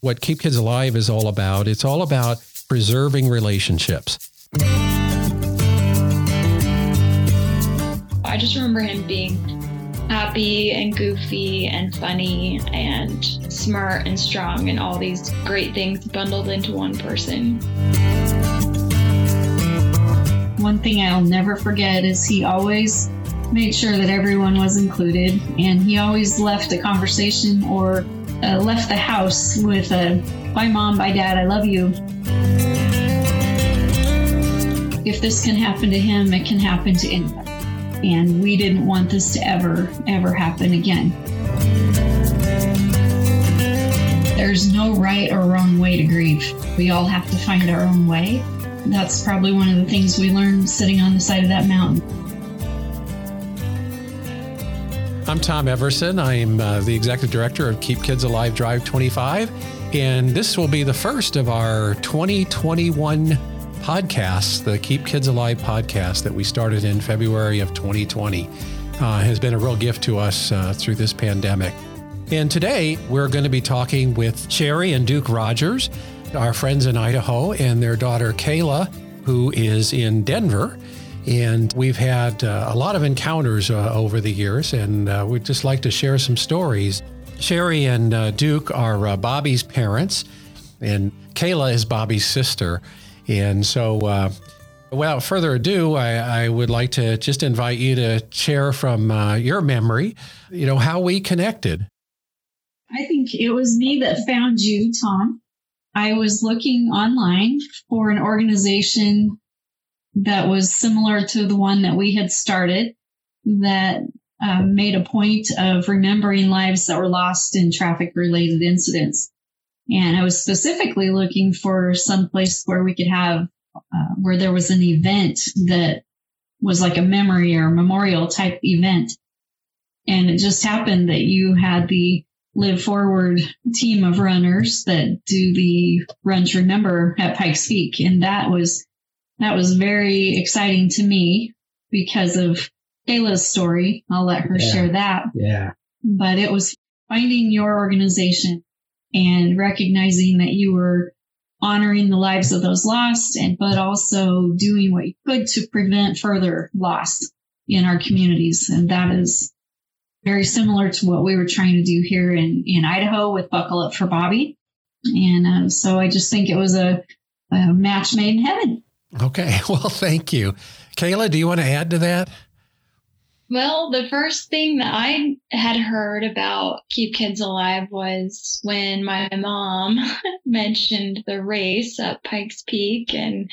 what Keep Kids Alive is all about. It's all about preserving relationships. I just remember him being happy and goofy and funny and smart and strong and all these great things bundled into one person. One thing I'll never forget is he always made sure that everyone was included and he always left a conversation or uh, left the house with a bye mom, bye dad, I love you. If this can happen to him, it can happen to anyone. And we didn't want this to ever, ever happen again. There's no right or wrong way to grieve. We all have to find our own way. That's probably one of the things we learned sitting on the side of that mountain. I'm Tom Everson. I'm uh, the executive director of Keep Kids Alive Drive 25. And this will be the first of our 2021 podcasts, the Keep Kids Alive podcast that we started in February of 2020. Uh, has been a real gift to us uh, through this pandemic. And today we're going to be talking with Sherry and Duke Rogers, our friends in Idaho, and their daughter Kayla, who is in Denver. And we've had uh, a lot of encounters uh, over the years, and uh, we'd just like to share some stories. Sherry and uh, Duke are uh, Bobby's parents, and Kayla is Bobby's sister. And so, uh, without further ado, I, I, would like to just invite you to share from your memory, you know, how we connected. I think it was me that found you, Tom. I was looking online for an organization that was similar to the one that we had started that uh, made a point of remembering lives that were lost in traffic related incidents. And I was specifically looking for some place where we could have, uh, where there was an event that was like a memory or memorial type event. And it just happened that you had the Live Forward team of runners that do the Run to Remember at Pikes Peak. And that was that was very exciting to me because of Kayla's story. I'll let her yeah. share that. Yeah. But it was finding your organization and recognizing that you were honoring the lives of those lost and but also doing what you could to prevent further loss in our communities and that is very similar to what we were trying to do here in in Idaho with buckle up for Bobby and uh, so I just think it was a, a match made in heaven Okay. Well, thank you. Kayla, do you want to add to that? Well, the first thing that I had heard about Keep Kids Alive was when my mom mentioned the race at Pikes Peak. And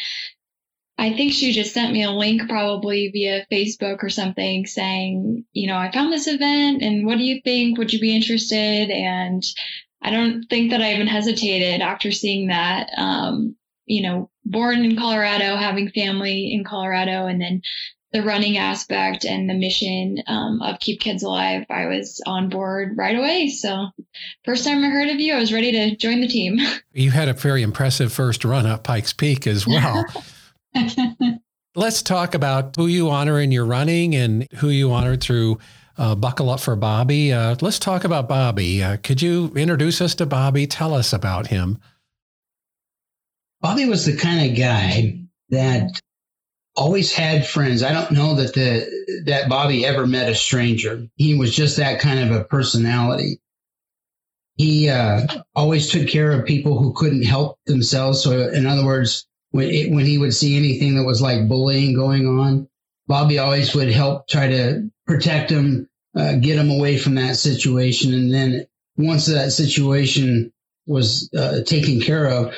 I think she just sent me a link, probably via Facebook or something, saying, you know, I found this event and what do you think? Would you be interested? And I don't think that I even hesitated after seeing that. Um, you know, born in Colorado, having family in Colorado, and then the running aspect and the mission um, of Keep Kids Alive, I was on board right away. So, first time I heard of you, I was ready to join the team. You had a very impressive first run up Pikes Peak as well. Let's talk about who you honor in your running and who you honored through uh, Buckle Up for Bobby. Uh, let's talk about Bobby. Uh, could you introduce us to Bobby? Tell us about him. Bobby was the kind of guy that always had friends. I don't know that the that Bobby ever met a stranger. He was just that kind of a personality. He uh, always took care of people who couldn't help themselves. So, in other words, when it, when he would see anything that was like bullying going on, Bobby always would help try to protect them, uh, get them away from that situation. And then once that situation was uh, taken care of,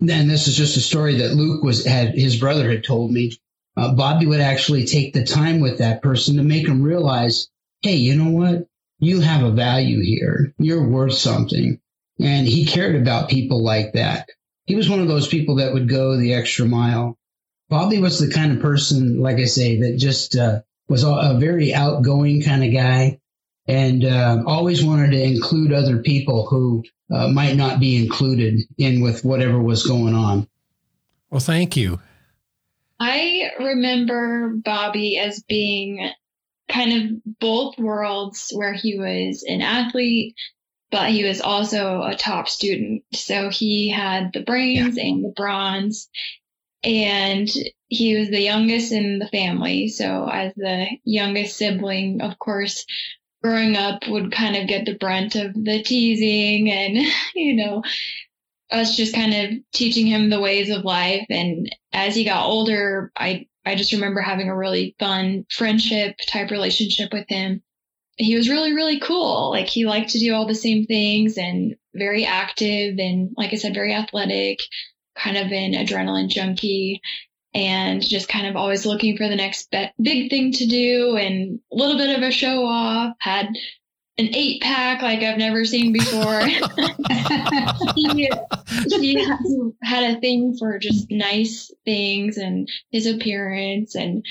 and this is just a story that Luke was had his brother had told me. Uh, Bobby would actually take the time with that person to make them realize, hey, you know what? You have a value here. You're worth something. And he cared about people like that. He was one of those people that would go the extra mile. Bobby was the kind of person, like I say, that just uh, was a very outgoing kind of guy and uh, always wanted to include other people who uh, might not be included in with whatever was going on. Well, thank you. I remember Bobby as being kind of both worlds where he was an athlete but he was also a top student. So he had the brains yeah. and the bronze. And he was the youngest in the family. So as the youngest sibling, of course, growing up would kind of get the brunt of the teasing and, you know, us just kind of teaching him the ways of life. And as he got older, I, I just remember having a really fun friendship type relationship with him. He was really, really cool. Like he liked to do all the same things and very active and like I said, very athletic, kind of an adrenaline junkie and just kind of always looking for the next be- big thing to do and a little bit of a show off. Had an eight pack like I've never seen before. he, he had a thing for just nice things and his appearance and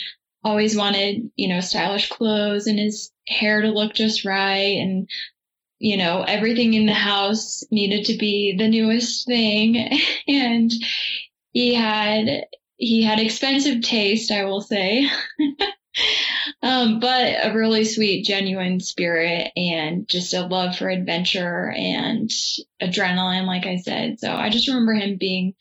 always wanted, you know, stylish clothes and his hair to look just right. And, you know, everything in the house needed to be the newest thing. and he had he had expensive taste, I will say. um, but a really sweet, genuine spirit and just a love for adventure and adrenaline, like I said. So I just remember him being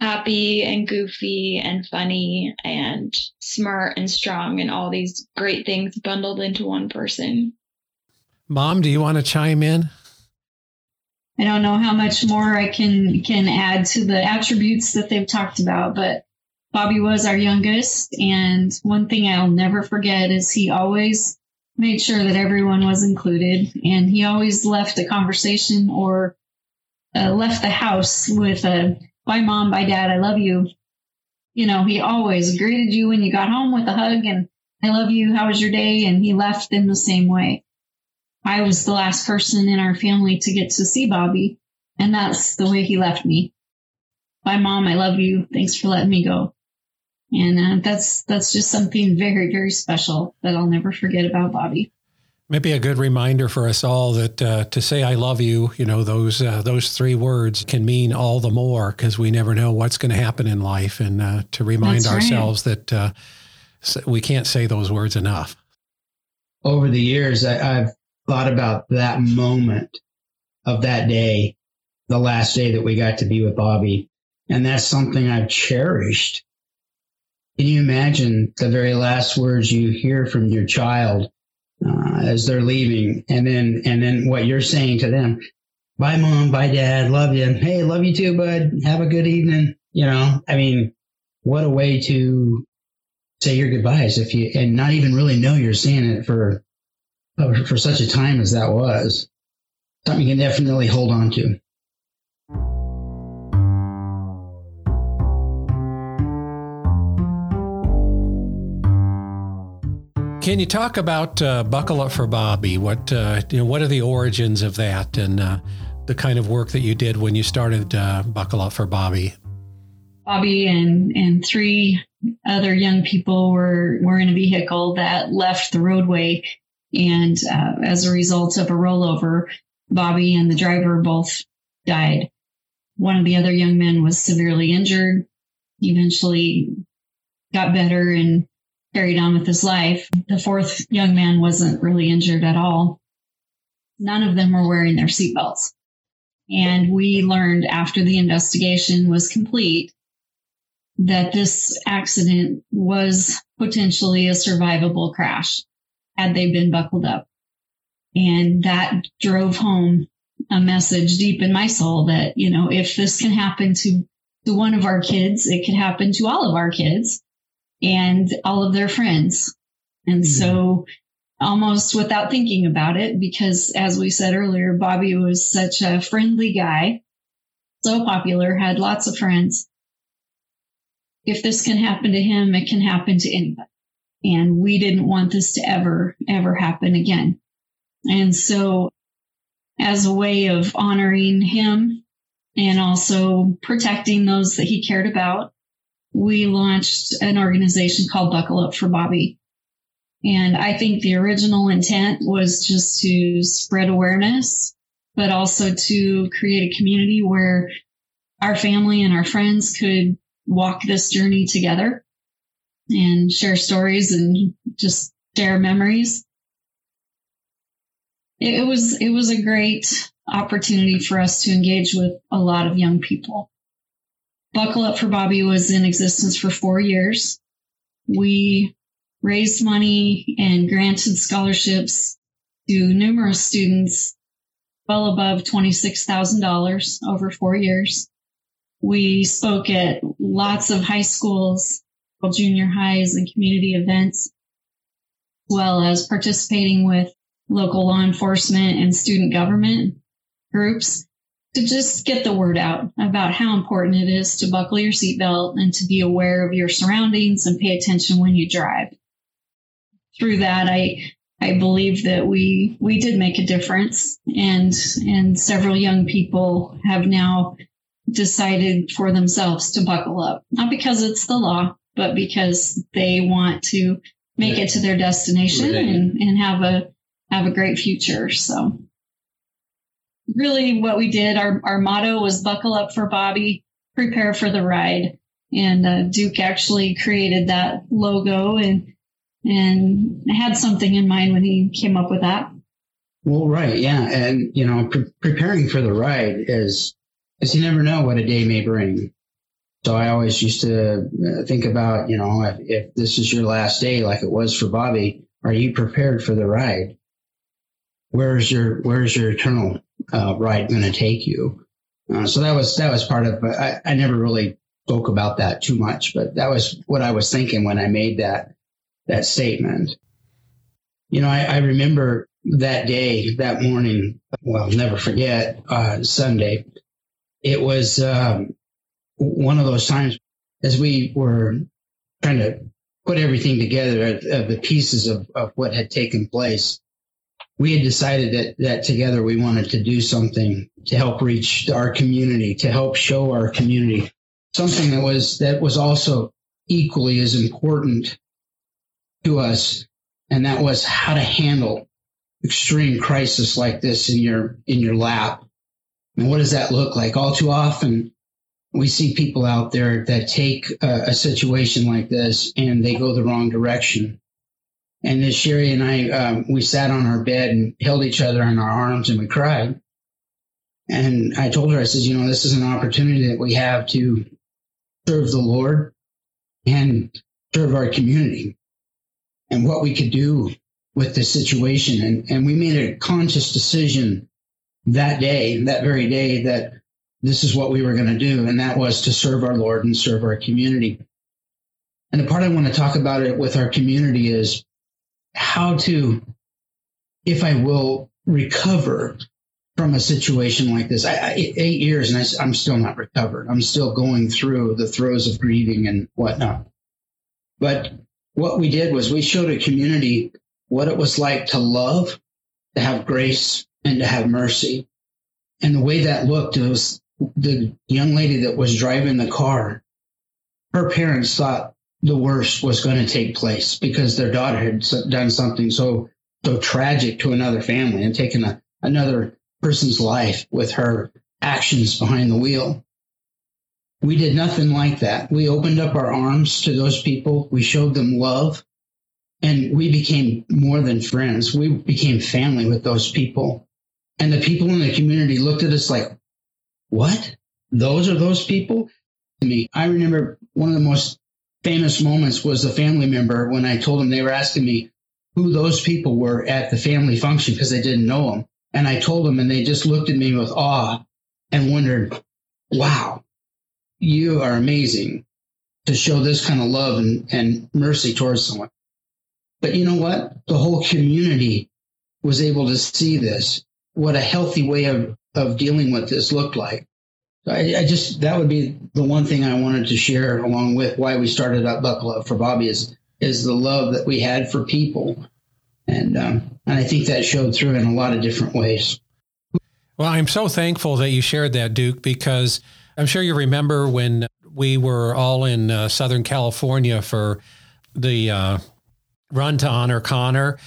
happy and goofy and funny and smart and strong and all these great things bundled into one person. Mom, do you want to chime in? I don't know how much more I can can add to the attributes that they've talked about, but Bobby was our youngest. And one thing I'll never forget is he always made sure that everyone was included. And he always left a conversation or uh, left the house with a, bye mom, bye dad, I love you. You know, he always greeted you when you got home with a hug and I love you. How was your day? And he left in the same way. I was the last person in our family to get to see Bobby. And that's the way he left me. Bye mom, I love you. Thanks for letting me go. And uh, that's that's just something very very special that I'll never forget about Bobby. Maybe a good reminder for us all that uh, to say "I love you," you know, those uh, those three words can mean all the more because we never know what's going to happen in life, and uh, to remind that's ourselves right. that uh, we can't say those words enough. Over the years, I, I've thought about that moment of that day, the last day that we got to be with Bobby, and that's something I've cherished can you imagine the very last words you hear from your child uh, as they're leaving, and then and then what you're saying to them? Bye, mom. Bye, dad. Love you. Hey, love you too, bud. Have a good evening. You know, I mean, what a way to say your goodbyes if you and not even really know you're saying it for for such a time as that was. Something you can definitely hold on to. Can you talk about uh, Buckle Up for Bobby? What uh, you know, what are the origins of that, and uh, the kind of work that you did when you started uh, Buckle Up for Bobby? Bobby and and three other young people were were in a vehicle that left the roadway, and uh, as a result of a rollover, Bobby and the driver both died. One of the other young men was severely injured. Eventually, got better and carried on with his life. The fourth young man wasn't really injured at all. None of them were wearing their seatbelts. And we learned after the investigation was complete that this accident was potentially a survivable crash had they been buckled up. And that drove home a message deep in my soul that, you know, if this can happen to, to one of our kids, it could happen to all of our kids and all of their friends. And mm-hmm. so almost without thinking about it, because as we said earlier, Bobby was such a friendly guy, so popular, had lots of friends. If this can happen to him, it can happen to anybody. And we didn't want this to ever, ever happen again. And so as a way of honoring him and also protecting those that he cared about, we launched an organization called Buckle Up for Bobby. And I think the original intent was just to spread awareness, but also to create a community where our family and our friends could walk this journey together and share stories and just share memories. It, was, it was a great opportunity for us to engage with a lot of young people. Buckle Up for Bobby was in existence for four years. We raised money and granted scholarships to numerous students well above $26,000 over four years. We spoke at lots of high schools, junior highs, and community events, as well as participating with local law enforcement and student government groups to just get the word out about how important it is to buckle your seatbelt and to be aware of your surroundings and pay attention when you drive. Through that, I I believe that we we did make a difference, and and several young people have now decided for themselves to buckle up, not because it's the law, but because they want to make it to their destination and, and have a have a great future. So really what we did, our, our motto was buckle up for Bobby, prepare for the ride. And uh, Duke actually created that logo and and had something in mind when he came up with that. Well, right, yeah, and you know, pre- preparing for the ride is is you never know what a day may bring. So I always used to uh, think about, you know, if, if this is your last day, like it was for Bobby, are you prepared for the ride? Where's your Where's your eternal uh, ride going to take you? Uh, so that was that was part of. I, I never really spoke about that too much, but that was what I was thinking when I made that that statement. You know, I, I remember that day, that morning. Well, I'll never forget uh, Sunday. It was um, one of those times as we were trying to put everything together of the pieces of, of what had taken place we had decided that that together we wanted to do something to help reach our community, to help show our community something that was that was also equally as important to us, and that was how to handle extreme crisis like this in your in your lap. And what does that look like? All too often, we see people out there that take a, a situation like this and they go the wrong direction and then Sherry and I, um, we sat on our bed and held each other in our arms and we cried. And I told her, I said, you know, this is an opportunity that we have to serve the Lord and serve our community and what we could do with this situation. And, and we made a conscious decision that day, that very day, that this is what we were going to do. And that was to serve our Lord and serve our community. And the part I want to talk about it with our community is how to, if I will, recover from a situation like this. I, I, eight years and I, am still not recovered. I'm still going through the throes of grieving and whatnot. But what we did was we showed a community what it was like to love, to have grace, and to have mercy. And the way that looked, was the young lady that was driving the car. Her parents thought the worst was going to take place because their daughter had done something so so tragic to another family and taken a, another person's life with her actions behind the wheel. We did nothing like that. We opened up our arms to those people. We showed them love and we became more than friends. We became family with those people. And the people in the community looked at us like, what? Those are those people? To me, I remember one of the most famous moments was a family member when I told them they were asking me who those people were at the family function because they didn't know them. And I told them, and they just looked at me with awe and wondered, wow, you are amazing to show this kind of love and, and mercy towards someone. But you know what? The whole community was able to see this, what a healthy way of, of dealing with this looked like. I, I, just that would be the one thing I wanted to share along with why we started up Buckle Up for Bobby is is the love that we had for people, and um, and I think that showed through in a lot of different ways. Well, I'm so thankful that you shared that, Duke, because I'm sure you remember when we were all in uh, Southern California for the uh, run to honor Connor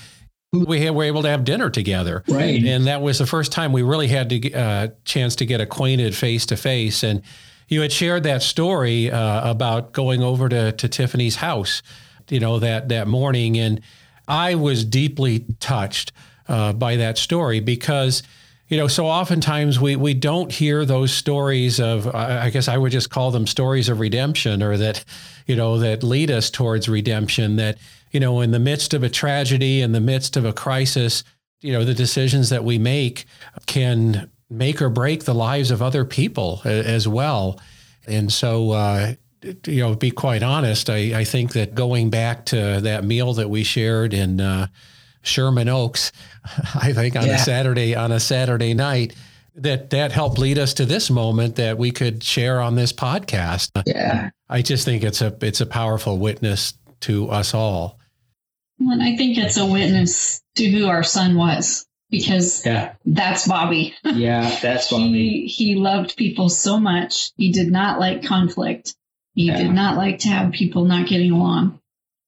we had, were able to have dinner together. Right. And that was the first time we really had a uh, chance to get acquainted face to face. And you had shared that story uh, about going over to, to Tiffany's house, you know, that, that morning. And I was deeply touched uh, by that story because, you know, so oftentimes we we don't hear those stories of I guess I would just call them stories of redemption or that, you know, that lead us towards redemption that, you know, in the midst of a tragedy, in the midst of a crisis, you know, the decisions that we make can make or break the lives of other people as well. And so, uh, you know, be quite honest, I, I think that going back to that meal that we shared in uh, Sherman Oaks, I think on yeah. a Saturday on a Saturday night, that that helped lead us to this moment that we could share on this podcast. Yeah, I just think it's a it's a powerful witness to us all. And I think it's a witness to who our son was because yeah. that's Bobby. Yeah, that's Bobby. he, he loved people so much. He did not like conflict. He yeah. did not like to have people not getting along.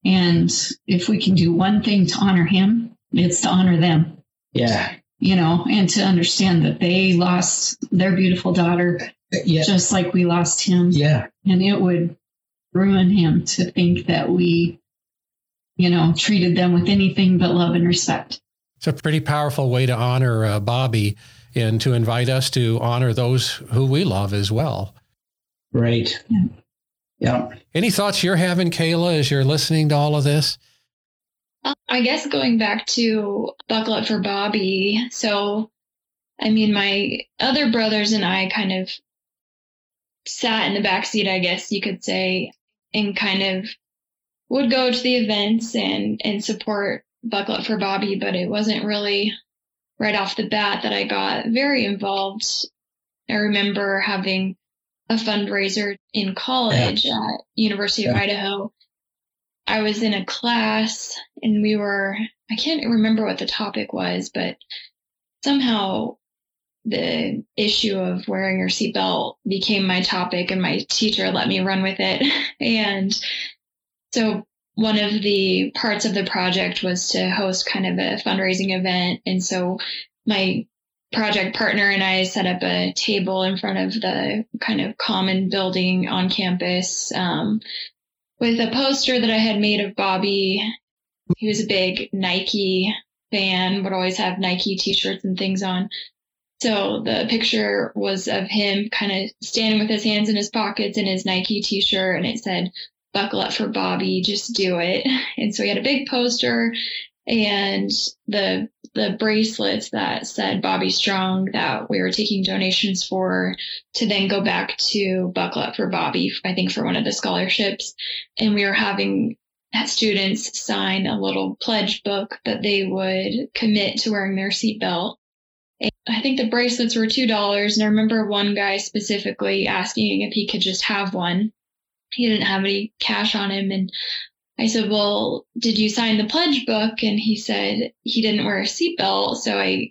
And if we can do one thing to honor him, it's to honor them. Yeah. You know, and to understand that they lost their beautiful daughter yeah. just like we lost him. Yeah. And it would ruin him to think that we, you know, treated them with anything but love and respect. It's a pretty powerful way to honor uh, Bobby and to invite us to honor those who we love as well. Right. Yeah. Yeah. Any thoughts you're having, Kayla, as you're listening to all of this? Um, I guess going back to Buckle Up for Bobby. So, I mean, my other brothers and I kind of sat in the back seat, I guess you could say, and kind of would go to the events and, and support Buckle Up for Bobby, but it wasn't really right off the bat that I got very involved. I remember having a fundraiser in college yeah. at University of Idaho. I was in a class and we were I can't remember what the topic was, but somehow the issue of wearing your seatbelt became my topic and my teacher let me run with it. and so one of the parts of the project was to host kind of a fundraising event. And so my project partner and I set up a table in front of the kind of common building on campus um, with a poster that I had made of Bobby. He was a big Nike fan, would always have Nike t shirts and things on. So the picture was of him kind of standing with his hands in his pockets in his Nike t shirt, and it said, Buckle up for Bobby, just do it. And so he had a big poster and the the bracelets that said Bobby Strong that we were taking donations for to then go back to Buckle Up for Bobby, I think for one of the scholarships. And we were having students sign a little pledge book that they would commit to wearing their seatbelt. I think the bracelets were $2. And I remember one guy specifically asking if he could just have one. He didn't have any cash on him. And I said, Well, did you sign the pledge book? And he said he didn't wear a seatbelt. So I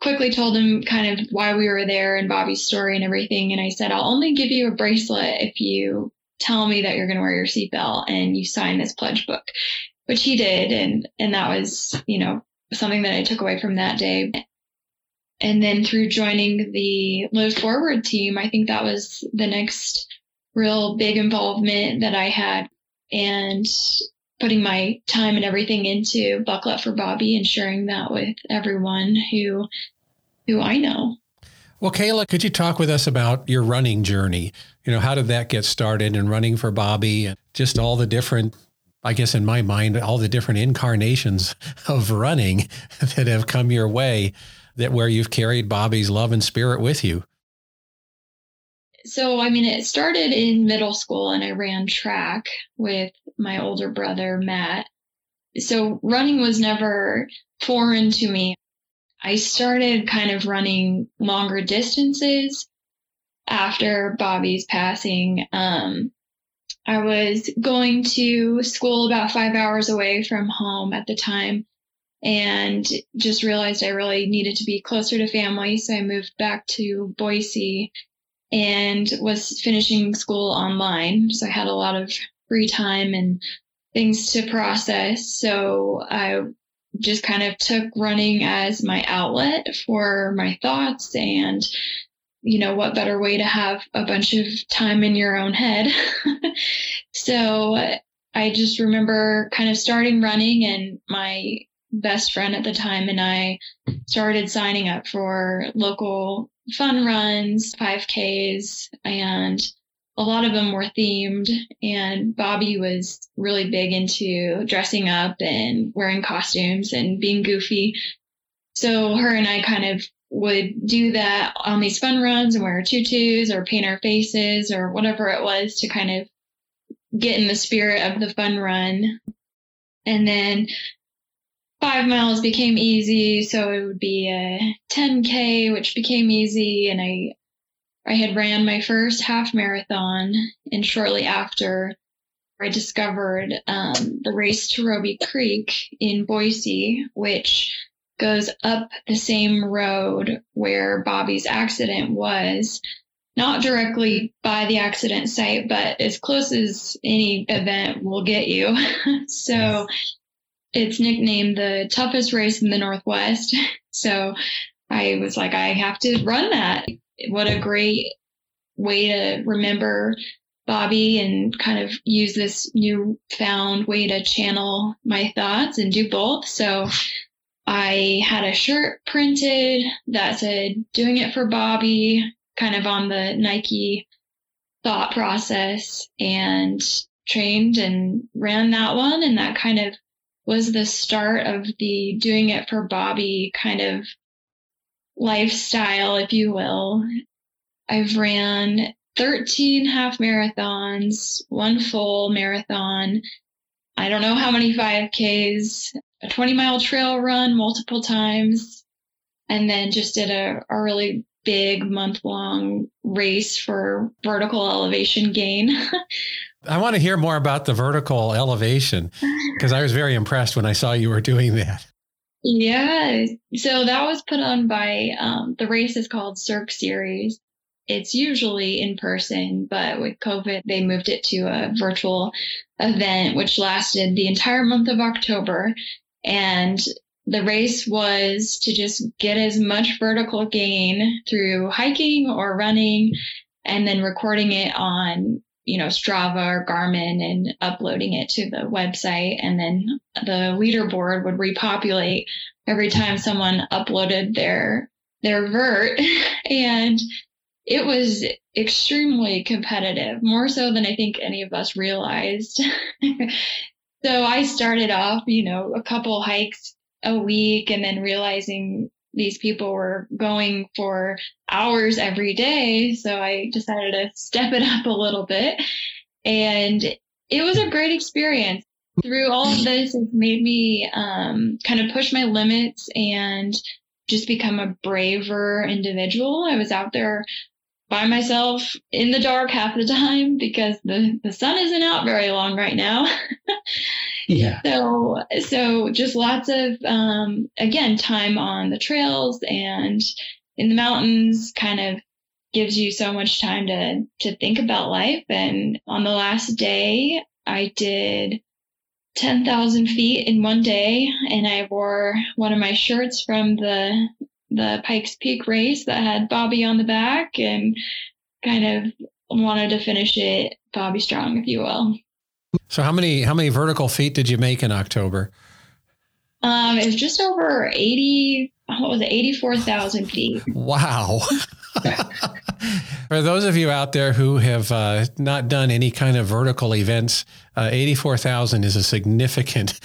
quickly told him kind of why we were there and Bobby's story and everything. And I said, I'll only give you a bracelet if you tell me that you're going to wear your seatbelt and you sign this pledge book, which he did. And, and that was, you know, something that I took away from that day. And then through joining the Live Forward team, I think that was the next real big involvement that I had and putting my time and everything into Buckle Up for Bobby and sharing that with everyone who who I know. Well, Kayla, could you talk with us about your running journey? You know, how did that get started and running for Bobby and just all the different, I guess in my mind, all the different incarnations of running that have come your way that where you've carried Bobby's love and spirit with you? So I mean, it started in middle school and I ran track with my older brother, Matt. So running was never foreign to me. I started kind of running longer distances after Bobby's passing. Um, I was going to school about five hours away from home at the time and just realized I really needed to be closer to family. So I moved back to Boise and was finishing school online. So I had a lot of free time and things to process. So I just kind of took running as my outlet for my thoughts and you know what better way to have a bunch of time in your own head so i just remember kind of starting running and my best friend at the time and I started signing up for local fun runs, 5Ks, and a lot of them were themed. And Bobby was really big into dressing up and wearing costumes and being goofy. So her and I kind of would do that on these fun runs and wear tutus or paint our faces or whatever it was to kind of get in the spirit of the fun run. And then five miles became easy. So it would be a 10K, which became easy. And I, I had ran my first half marathon. And shortly after, I discovered um, the race to Robie Creek in Boise, which goes up the same road where Bobby's accident was not directly by the accident site, but as close as any event will get you. so it's nicknamed the toughest race in the Northwest. So I was like, I have to run that. What a great way to remember Bobby and kind of use this newfound way to channel my thoughts and do both. So I had a shirt printed that said, doing it for Bobby, kind of on the Nike thought process and trained and ran that one. And that kind of was the start of the doing it for Bobby kind of lifestyle, if you will. I've ran 13 half marathons, one full marathon. I don't know how many 5Ks, a 20 mile trail run multiple times, and then just did a, a really big month long race for vertical elevation gain. I want to hear more about the vertical elevation because I was very impressed when I saw you were doing that. Yeah. So that was put on by um, the race is called Cirque Series. It's usually in person, but with COVID, they moved it to a virtual event, which lasted the entire month of October. And the race was to just get as much vertical gain through hiking or running and then recording it on you know strava or garmin and uploading it to the website. And then the leaderboard would repopulate every time someone uploaded their their vert. And it was extremely competitive more so than i think any of us realized. So i started off you know a couple hikes a week and then realizing these people were going for hours every day. So I decided to step it up a little bit. And it was a great experience. Through all of this, it's made me um, kind of push my limits and just become a braver individual. I was out there by myself in the dark half the time because the, the sun isn't out very long right now. yeah. So, so just lots of, um, again, time on the trails and in the mountains kind of gives you so much time to, to think about life. And on the last day, I did 10,000 feet in one day and I wore one of my shirts from the the Pikes Peak race that had Bobby on the back and kind of wanted to finish it Bobby strong, if you will. So how many how many vertical feet did you make in October? Um, it was just over eighty. What was it? Eighty four thousand feet. Wow. For those of you out there who have uh, not done any kind of vertical events, uh, 84,000 is a significant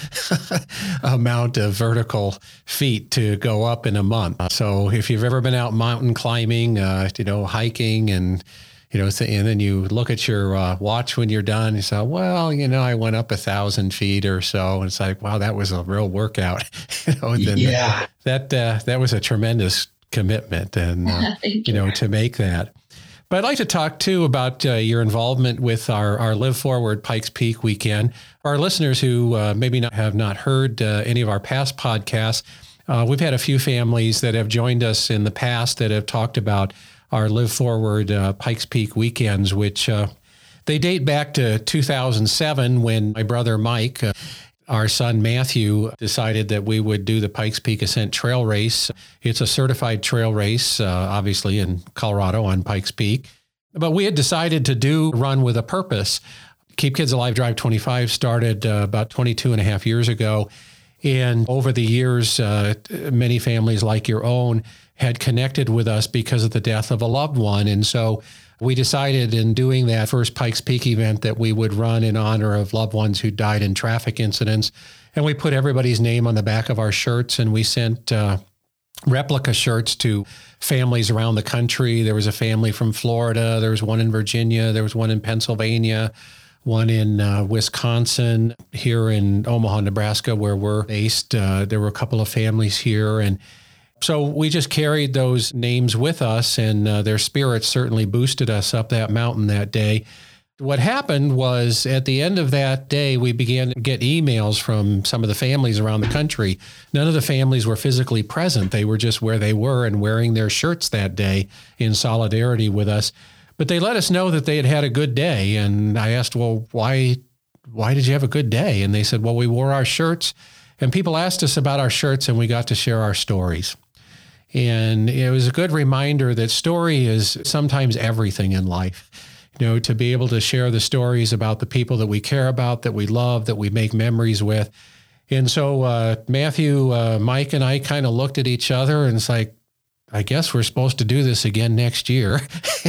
amount of vertical feet to go up in a month. So if you've ever been out mountain climbing, uh, you know, hiking and you know, and then you look at your uh, watch when you're done. You say, well, you know, I went up a thousand feet or so. And it's like, wow, that was a real workout. you know, yeah. That, uh, that was a tremendous commitment and, uh, you know, to make that. But I'd like to talk too about uh, your involvement with our, our Live Forward Pikes Peak weekend. For our listeners who uh, maybe not have not heard uh, any of our past podcasts, uh, we've had a few families that have joined us in the past that have talked about our Live Forward uh, Pikes Peak weekends, which uh, they date back to 2007 when my brother Mike our son Matthew decided that we would do the Pikes Peak Ascent Trail Race. It's a certified trail race, uh, obviously in Colorado on Pikes Peak. But we had decided to do run with a purpose. Keep Kids Alive Drive 25 started uh, about 22 and a half years ago. And over the years, uh, many families like your own had connected with us because of the death of a loved one. And so we decided in doing that first Pikes Peak event that we would run in honor of loved ones who died in traffic incidents. And we put everybody's name on the back of our shirts and we sent uh, replica shirts to families around the country. There was a family from Florida, there was one in Virginia, there was one in Pennsylvania one in uh, Wisconsin, here in Omaha, Nebraska, where we're based. Uh, there were a couple of families here. And so we just carried those names with us, and uh, their spirits certainly boosted us up that mountain that day. What happened was at the end of that day, we began to get emails from some of the families around the country. None of the families were physically present, they were just where they were and wearing their shirts that day in solidarity with us. But they let us know that they had had a good day. And I asked, well, why, why did you have a good day? And they said, well, we wore our shirts and people asked us about our shirts and we got to share our stories. And it was a good reminder that story is sometimes everything in life. You know, to be able to share the stories about the people that we care about, that we love, that we make memories with. And so uh, Matthew, uh, Mike, and I kind of looked at each other and it's like, I guess we're supposed to do this again next year.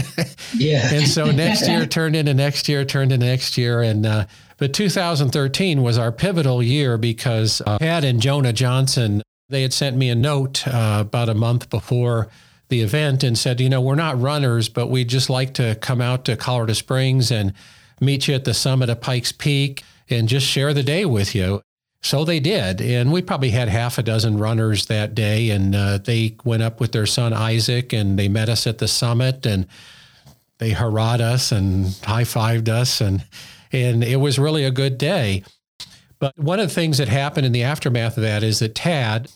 yeah. and so next year turned into next year, turned into next year. And, uh, but 2013 was our pivotal year because uh, Pat and Jonah Johnson, they had sent me a note uh, about a month before the event and said, you know, we're not runners, but we'd just like to come out to Colorado Springs and meet you at the summit of Pikes Peak and just share the day with you. So they did. And we probably had half a dozen runners that day. And uh, they went up with their son Isaac and they met us at the summit and they hurrahed us and high fived us. And, and it was really a good day. But one of the things that happened in the aftermath of that is that Tad,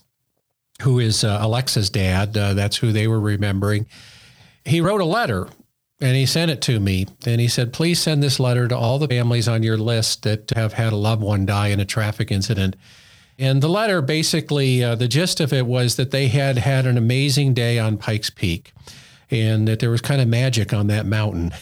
who is uh, Alexa's dad, uh, that's who they were remembering, he wrote a letter and he sent it to me. And he said, please send this letter to all the families on your list that have had a loved one die in a traffic incident. And the letter basically, uh, the gist of it was that they had had an amazing day on Pikes Peak and that there was kind of magic on that mountain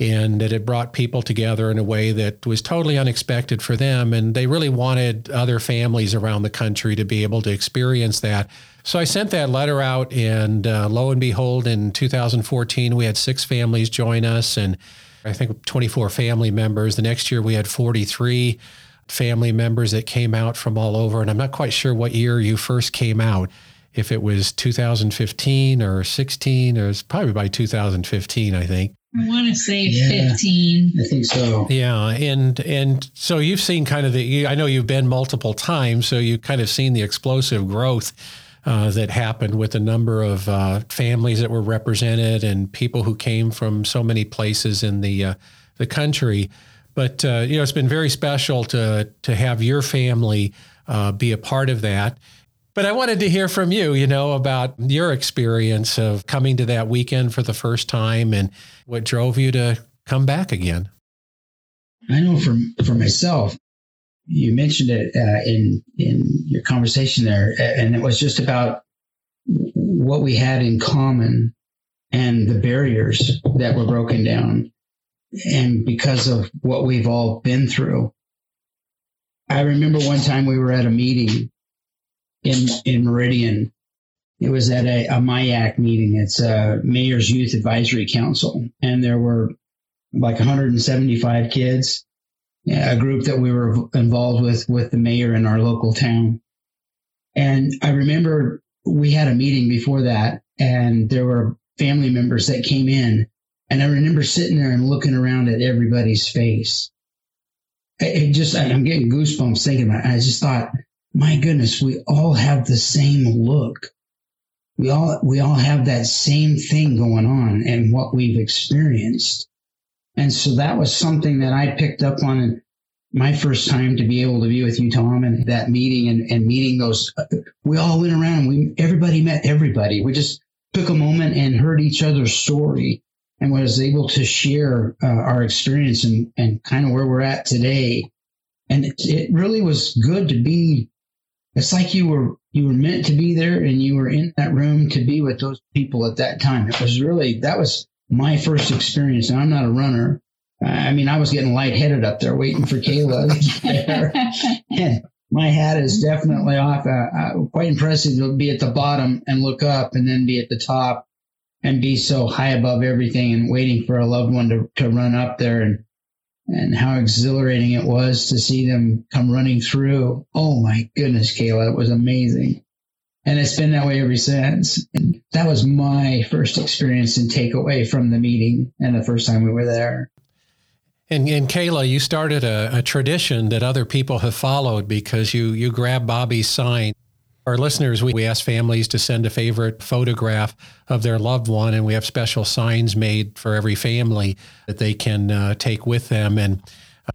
and that it brought people together in a way that was totally unexpected for them. And they really wanted other families around the country to be able to experience that. So I sent that letter out, and uh, lo and behold, in 2014, we had six families join us, and I think 24 family members. The next year, we had 43 family members that came out from all over. And I'm not quite sure what year you first came out, if it was 2015 or 16, or it's probably by 2015, I think. I want to say yeah, 15. I think so. Yeah, and and so you've seen kind of the. I know you've been multiple times, so you've kind of seen the explosive growth uh, that happened with a number of uh, families that were represented and people who came from so many places in the uh, the country. But uh, you know, it's been very special to to have your family uh, be a part of that. But I wanted to hear from you, you know, about your experience of coming to that weekend for the first time and what drove you to come back again. I know from for myself, you mentioned it uh, in in your conversation there, and it was just about what we had in common and the barriers that were broken down, and because of what we've all been through. I remember one time we were at a meeting in in Meridian. It was at a, a MYAC meeting. It's a Mayor's Youth Advisory Council, and there were like 175 kids, a group that we were involved with with the mayor in our local town. And I remember we had a meeting before that, and there were family members that came in, and I remember sitting there and looking around at everybody's face. It just, I'm getting goosebumps thinking about it. I just thought, my goodness, we all have the same look. We all, we all have that same thing going on and what we've experienced. And so that was something that I picked up on my first time to be able to be with you, Tom, and that meeting and, and meeting those. We all went around. We everybody met everybody. We just took a moment and heard each other's story and was able to share uh, our experience and, and kind of where we're at today. And it, it really was good to be it's like you were you were meant to be there and you were in that room to be with those people at that time. It was really that was my first experience. And I'm not a runner. I mean, I was getting lightheaded up there waiting for Kayla. and my hat is definitely off. Uh, uh, quite impressive to be at the bottom and look up and then be at the top and be so high above everything and waiting for a loved one to, to run up there and and how exhilarating it was to see them come running through. Oh my goodness, Kayla, it was amazing. And it's been that way ever since. And that was my first experience and takeaway from the meeting and the first time we were there. And, and Kayla, you started a, a tradition that other people have followed because you you grabbed Bobby's sign. Our listeners, we, we ask families to send a favorite photograph of their loved one, and we have special signs made for every family that they can uh, take with them. And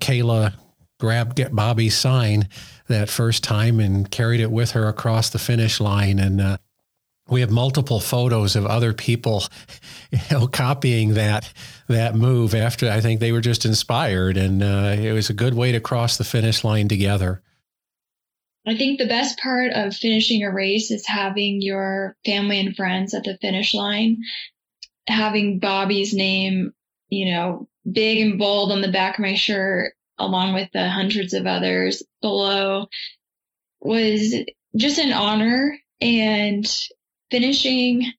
Kayla grabbed Bobby's sign that first time and carried it with her across the finish line. And uh, we have multiple photos of other people you know, copying that that move after I think they were just inspired and uh, it was a good way to cross the finish line together. I think the best part of finishing a race is having your family and friends at the finish line, having Bobby's name, you know, big and bold on the back of my shirt, along with the hundreds of others below, was just an honor. And finishing,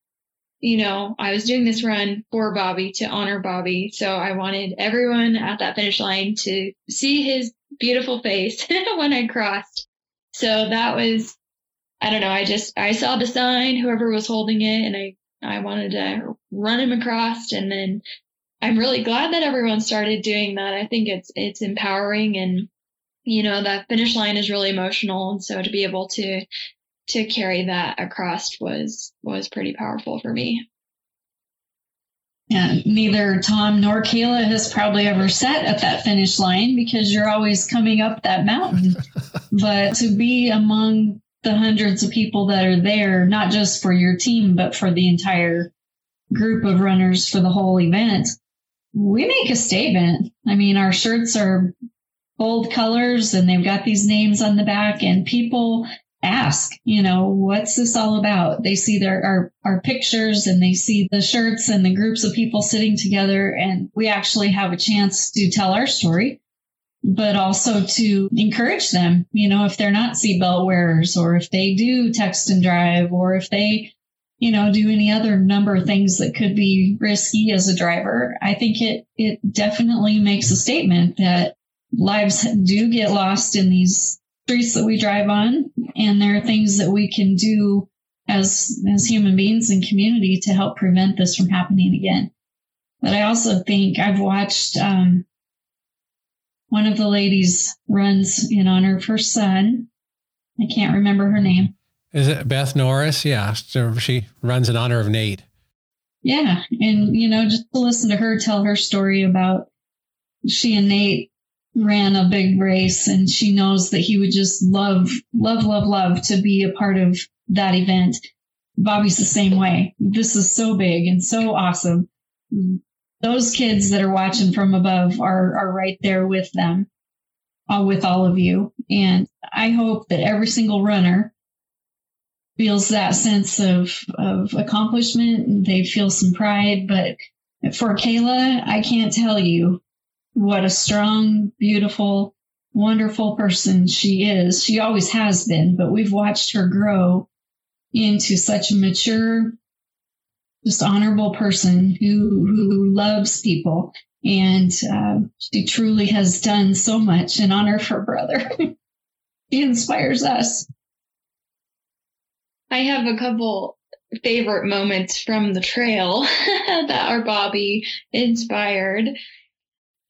you know, I was doing this run for Bobby to honor Bobby. So I wanted everyone at that finish line to see his beautiful face when I crossed. So that was, I don't know, I just, I saw the sign, whoever was holding it, and I, I wanted to run him across. And then I'm really glad that everyone started doing that. I think it's, it's empowering and, you know, that finish line is really emotional. And so to be able to to carry that across was was pretty powerful for me. Yeah, neither Tom nor Kayla has probably ever sat at that finish line because you're always coming up that mountain. but to be among the hundreds of people that are there, not just for your team, but for the entire group of runners for the whole event, we make a statement. I mean, our shirts are bold colors and they've got these names on the back, and people ask, you know, what's this all about? They see their our, our pictures and they see the shirts and the groups of people sitting together and we actually have a chance to tell our story, but also to encourage them, you know, if they're not seatbelt wearers or if they do text and drive or if they, you know, do any other number of things that could be risky as a driver. I think it it definitely makes a statement that lives do get lost in these streets that we drive on, and there are things that we can do as as human beings and community to help prevent this from happening again. But I also think I've watched um, one of the ladies runs in honor of her son. I can't remember her name. Is it Beth Norris? Yeah, so she runs in honor of Nate. Yeah, and you know, just to listen to her tell her story about she and Nate ran a big race and she knows that he would just love, love, love, love to be a part of that event. Bobby's the same way. This is so big and so awesome. Those kids that are watching from above are, are right there with them, uh, with all of you. And I hope that every single runner feels that sense of, of accomplishment. They feel some pride, but for Kayla, I can't tell you what a strong, beautiful, wonderful person she is. She always has been, but we've watched her grow into such a mature, just honorable person who who loves people, and uh, she truly has done so much in honor of her brother. she inspires us. I have a couple favorite moments from the trail that our Bobby inspired.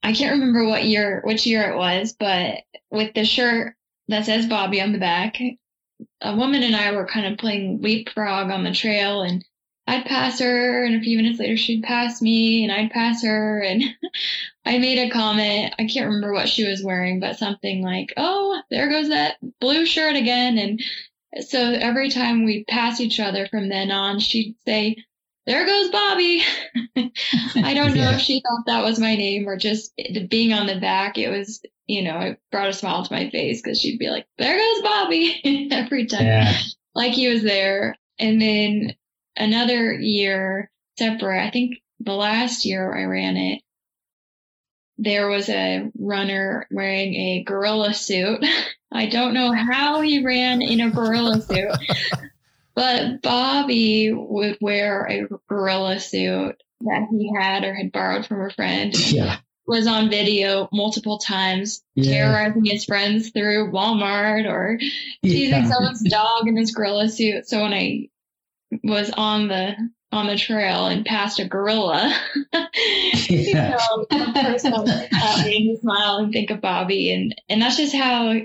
I can't remember what year, which year it was, but with the shirt that says Bobby on the back, a woman and I were kind of playing leapfrog on the trail and I'd pass her and a few minutes later she'd pass me and I'd pass her and I made a comment. I can't remember what she was wearing, but something like, Oh, there goes that blue shirt again. And so every time we pass each other from then on, she'd say, there goes Bobby. I don't know yeah. if she thought that was my name or just being on the back. It was, you know, it brought a smile to my face because she'd be like, there goes Bobby every time, yeah. like he was there. And then another year separate, I think the last year I ran it, there was a runner wearing a gorilla suit I don't know how he ran in a gorilla suit, but Bobby would wear a gorilla suit that he had or had borrowed from a friend. Yeah. Was on video multiple times, Yeah. terrorizing his friends through Walmart or teasing Yeah. someone's dog in his gorilla suit. So when I was on the on the trail and passed a gorilla, you know, person would smile and think of Bobby, and and that's just how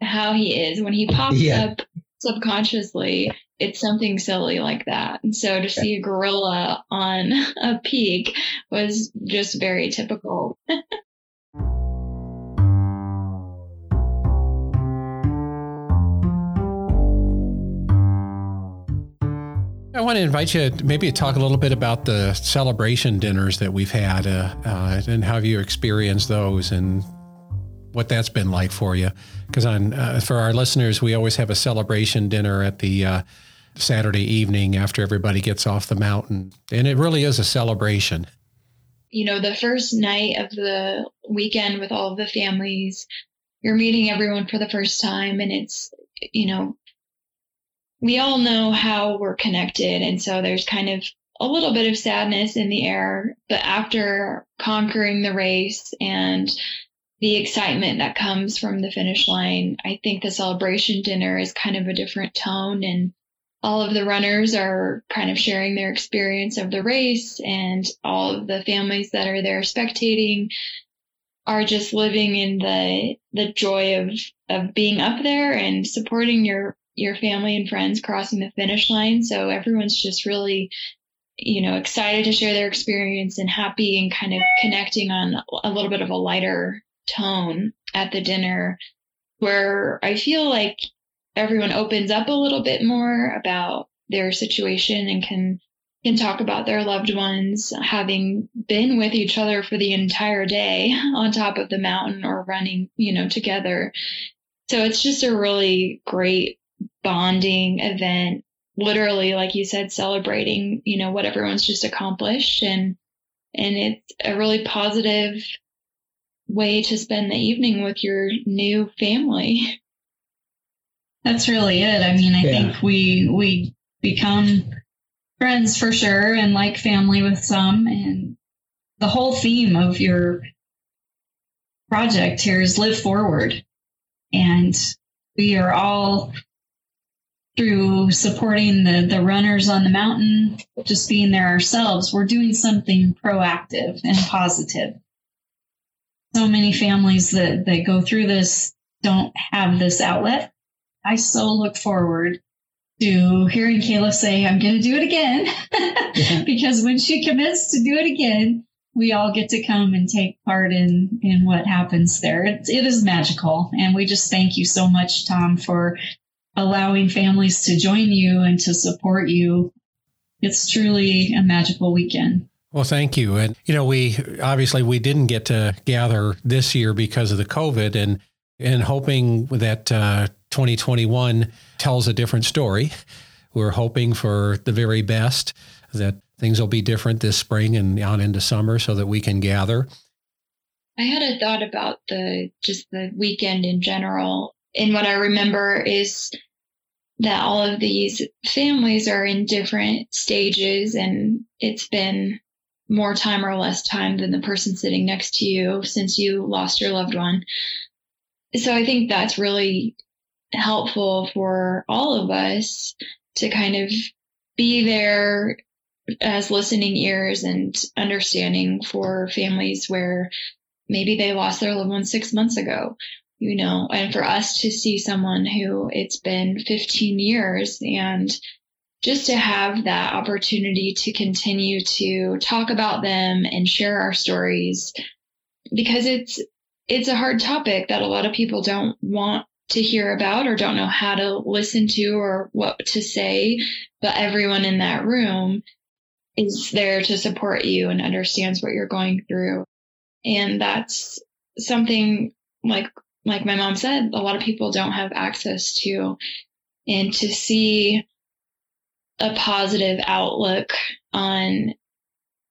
how he is when he pops up subconsciously. It's something silly like that. And so to see a gorilla on a peak was just very typical. I want to invite you maybe to maybe talk a little bit about the celebration dinners that we've had uh, uh, and how you experienced those and what that's been like for you. Because on uh, for our listeners, we always have a celebration dinner at the uh, Saturday evening after everybody gets off the mountain, and it really is a celebration. you know, the first night of the weekend with all of the families, you're meeting everyone for the first time, and it's, you know, we all know how we're connected. And so there's kind of a little bit of sadness in the air. But after conquering the race and the excitement that comes from the finish line, I think the celebration dinner is kind of a different tone and all of the runners are kind of sharing their experience of the race and all of the families that are there spectating are just living in the the joy of of being up there and supporting your your family and friends crossing the finish line. So everyone's just really you know excited to share their experience and happy and kind of connecting on a little bit of a lighter tone at the dinner where i feel like everyone opens up a little bit more about their situation and can can talk about their loved ones having been with each other for the entire day on top of the mountain or running, you know, together. So it's just a really great bonding event, literally, like you said, celebrating, you know, what everyone's just accomplished and and it's a really positive way to spend the evening with your new family. That's really it. I mean, I Yeah. think we we become friends for sure and like family with some and the whole theme of your project here is live forward. And we are all through supporting the the runners on the mountain, just being there ourselves, we're doing something proactive and positive. So many families that, that go through this don't have this outlet I so look forward to hearing Kayla say, I'm going to do it again. because when she commits to do it again, we all get to come and take part in, in what happens there. It, it is magical. And we just thank you so much, Tom, for allowing families to join you and to support you. It's truly a magical weekend. Well, thank you. And you know, we obviously we didn't get to gather this year because of the COVID, and and hoping that uh, 2021 tells a different story. We're hoping for the very best that things will be different this spring and on into summer, so that we can gather. I had a thought about the just the weekend in general. And what I remember is that all of these families are in different stages and it's been more time or less time than the person sitting next to you since you lost your loved one. So I think that's really helpful for all of us to kind of be there as listening ears and understanding for families where maybe they lost their loved one six months ago, you know, and for us to see someone who it's been 15 years and just to have that opportunity to continue to talk about them and share our stories because it's it's a hard topic that a lot of people don't want to hear about or don't know how to listen to or what to say but everyone in that room is there to support you and understands what you're going through. And that's something like like my mom said a lot of people don't have access to. And to see a positive outlook on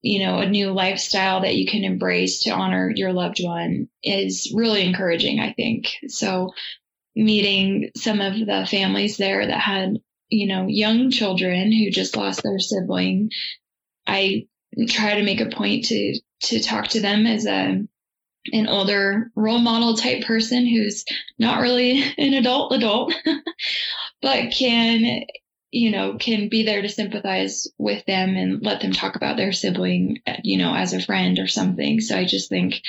you know a new lifestyle that you can embrace to honor your loved one is really encouraging i think. So meeting some of the families there that had, you know, young children who just lost their sibling, I try to make a point to to talk to them as a an older role model type person who's not really an adult adult but can you know can be there to sympathize with them and let them talk about their sibling you know as a friend or something. So i just think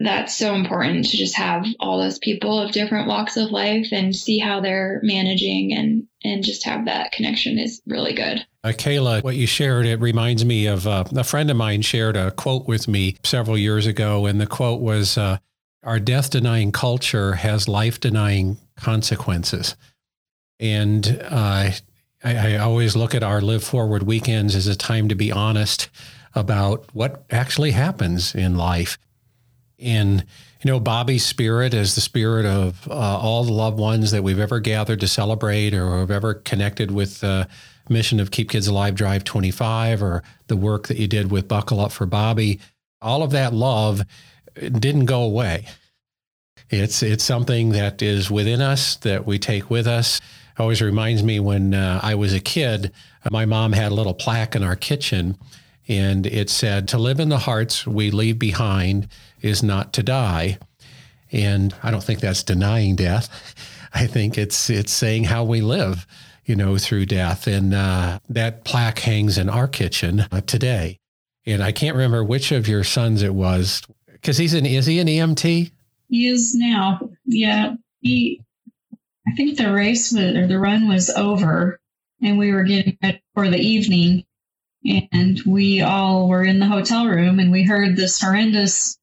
that's so important to just have all those people of different walks of life and see how they're managing and and just have that connection is really good. Uh, Kayla, what you shared, it reminds me of uh, a friend of mine shared a quote with me several years ago. And the quote was uh, Our death denying culture has life denying consequences. And uh, I, I always look at our Live Forward weekends as a time to be honest about what actually happens in life. And you know, Bobby's spirit is the spirit of uh, all the loved ones that we've ever gathered to celebrate or have ever connected with the mission of Keep Kids Alive Drive 25 or the work that you did with Buckle Up for Bobby. All of that love didn't go away. It's it's something that is within us that we take with us. Always reminds me when uh, I was a kid, my mom had a little plaque in our kitchen and it said, To live in the hearts we leave behind is not to die. And I don't think that's denying death. I think it's it's saying how we live, you know, through death. And uh, that plaque hangs in our kitchen uh, today. And I can't remember which of your sons it was, because he's an is he an EMT? He is now. Yeah, he. I think the race was, or the run was over, and we were getting ready for the evening and we all were in the hotel room and we heard this horrendous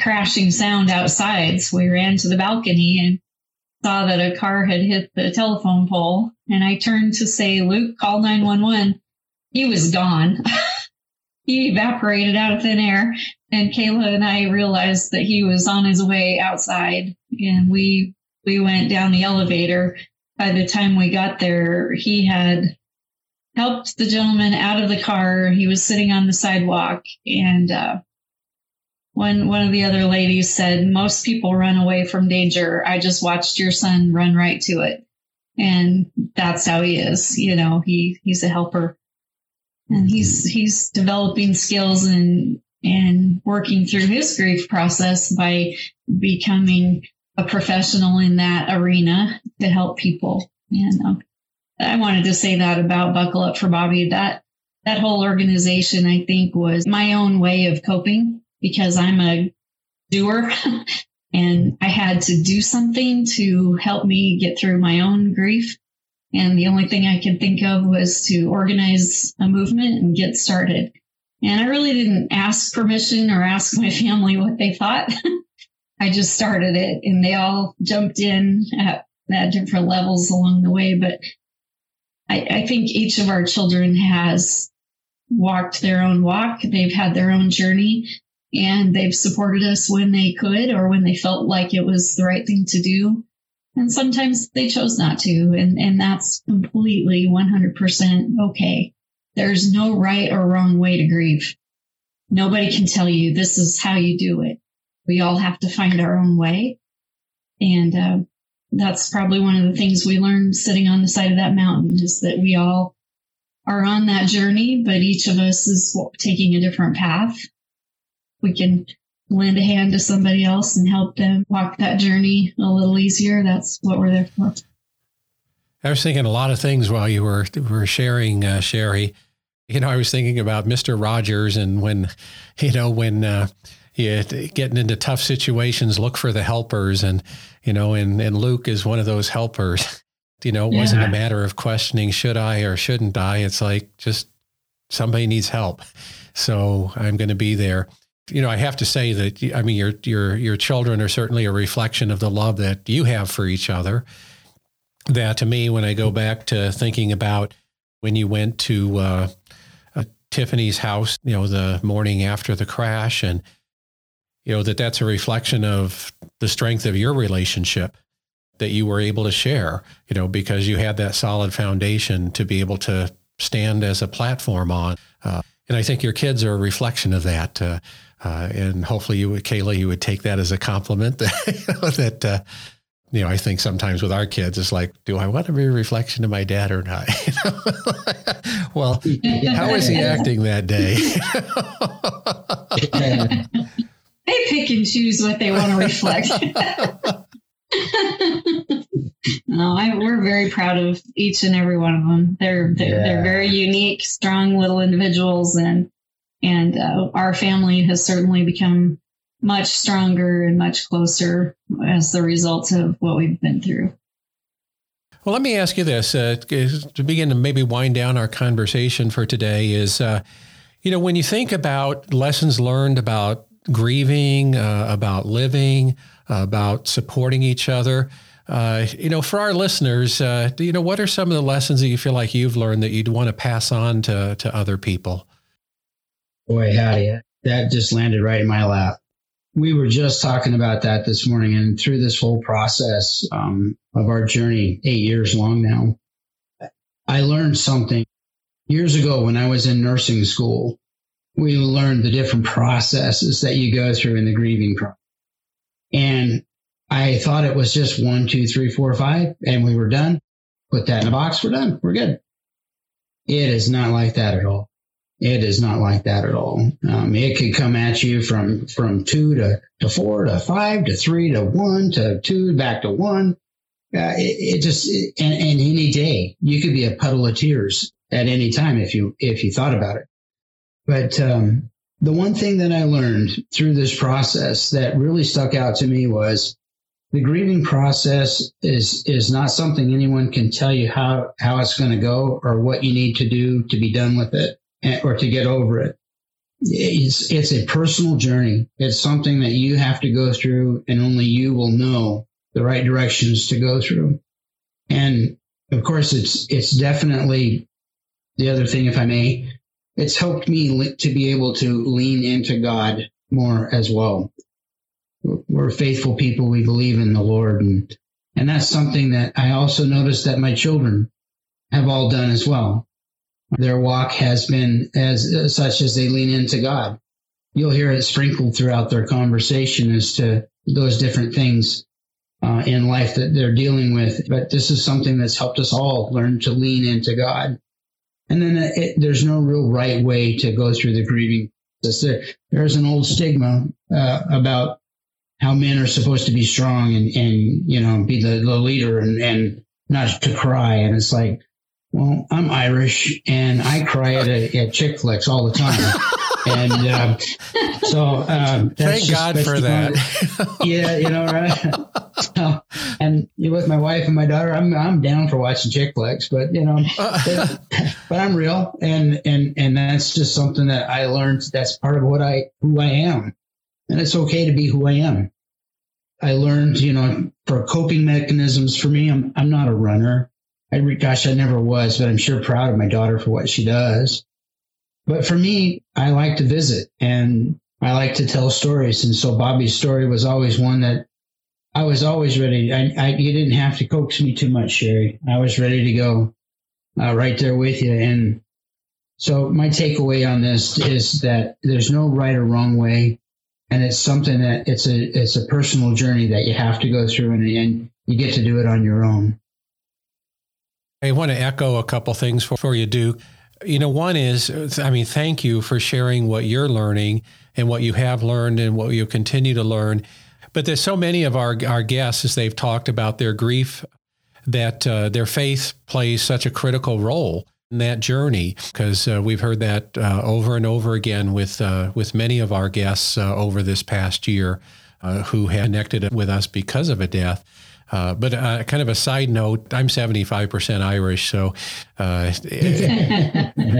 crashing sound outside. So we ran to the balcony and saw that a car had hit the telephone pole. And I turned to say, Luke, call 911. He was gone. he evaporated out of thin air. And Kayla and I realized that he was on his way outside. And we, we went down the elevator. By the time we got there, he had helped the gentleman out of the car. He was sitting on the sidewalk, and uh, one one of the other ladies said, "Most people run away from danger. I just watched your son run right to it." And that's how he is. You know, he he's a helper, and he's he's developing skills and and working through his grief process by becoming a professional in that arena to help people. And I wanted to say that about Buckle Up for Bobby. That that whole organization, I think, was my own way of coping because I'm a doer and I had to do something to help me get through my own grief. And the only thing I could think of was to organize a movement and get started. And I really didn't ask permission or ask my family what they thought. I just started it and they all jumped in at, at different levels along the way. But I, I think each of our children has walked their own walk. They've had their own journey and they've supported us when they could or when they felt like it was the right thing to do. And sometimes they chose not to. And, and that's completely 100% okay. There's no right or wrong way to grieve. Nobody can tell you this is how you do it. We all have to find our own way. And uh, that's probably one of the things we learned sitting on the side of that mountain is that we all are on that journey, but each of us is taking a different path. We can lend a hand to somebody else and help them walk that journey a little easier. That's what we're there for. I was thinking a lot of things while you were were sharing, uh, Sherry. You know, I was thinking about Mister Rogers and when, you know, when uh, you getting into tough situations, look for the helpers. And, you know, and, and Luke is one of those helpers. You know, it yeah. wasn't a matter of questioning, should I or shouldn't I? It's like just somebody needs help. So I'm going to be there. You know, I have to say that, I mean, your, your, your children are certainly a reflection of the love that you have for each other. That to me, when I go back to thinking about when you went to uh, uh, Tiffany's house, you know, the morning after the crash and you know, that that's a reflection of the strength of your relationship that you were able to share, you know, because you had that solid foundation to be able to stand as a platform on. Uh, and I think your kids are a reflection of that. Uh, uh, and hopefully you would, Kayla, you would take that as a compliment that, you know, that uh, you know, I think sometimes with our kids, it's like, do I want to be a reflection of my dad or not? well, how is he acting that day? they pick and choose what they want to reflect. no, I, we're very proud of each and every one of them. They're they're, yeah. they're very unique, strong little individuals, and and uh, our family has certainly become much stronger and much closer as the result of what we've been through. Well, let me ask you this uh, to begin to maybe wind down our conversation for today is, uh, you know, when you think about lessons learned about grieving, uh, about living, about supporting each other, uh, you know, for our listeners, uh, you know, what are some of the lessons that you feel like you've learned that you'd want to pass on to, to other people? Boy, howdy. That just landed right in my lap we were just talking about that this morning and through this whole process um, of our journey eight years long now i learned something years ago when i was in nursing school we learned the different processes that you go through in the grieving process and i thought it was just one two three four five and we were done put that in a box we're done we're good it is not like that at all it is not like that at all. Um, it could come at you from from two to, to four to five to three to one to two back to one. Uh, it, it, just and, and any day you could be a puddle of tears at any time if you if you thought about it. But um, the one thing that I learned through this process that really stuck out to me was the grieving process is is not something anyone can tell you how how it's going to go or what you need to do to be done with it or to get over it. It's, it's a personal journey. It's something that you have to go through and only you will know the right directions to go through. And of course, it's, it's definitely the other thing, if I may, it's helped me to be able to lean into God more as well. We're faithful people. We believe in the Lord. And, and that's something that I also noticed that my children have all done as well their walk has been as uh, such as they lean into God. You'll hear it sprinkled throughout their conversation as to those different things uh, in life that they're dealing with. But this is something that's helped us all learn to lean into God. And then it, there's no real right way to go through the grieving process. There, there's an old stigma uh, about how men are supposed to be strong and, and you know, be the, the leader and, and not to cry. And it's like, well, I'm Irish and I cry at, a, at chick flicks all the time. and uh, so um, thank God for that. yeah, you know, right? So, and with my wife and my daughter, I'm I'm down for watching chick flicks, but you know, but, but I'm real, and and and that's just something that I learned. That's part of what I who I am, and it's okay to be who I am. I learned, you know, for coping mechanisms for me, I'm I'm not a runner. I gosh, I never was, but I'm sure proud of my daughter for what she does. But for me, I like to visit and I like to tell stories. And so Bobby's story was always one that I was always ready. I, I you didn't have to coax me too much, Sherry. I was ready to go uh, right there with you. And so my takeaway on this is that there's no right or wrong way. And it's something that it's a, it's a personal journey that you have to go through and, and you get to do it on your own. I want to echo a couple things before you do. You know, one is, I mean, thank you for sharing what you're learning and what you have learned and what you continue to learn. But there's so many of our, our guests, as they've talked about their grief, that uh, their faith plays such a critical role in that journey. Because uh, we've heard that uh, over and over again with uh, with many of our guests uh, over this past year uh, who connected with us because of a death. Uh, but uh, kind of a side note, I'm 75% Irish, so uh,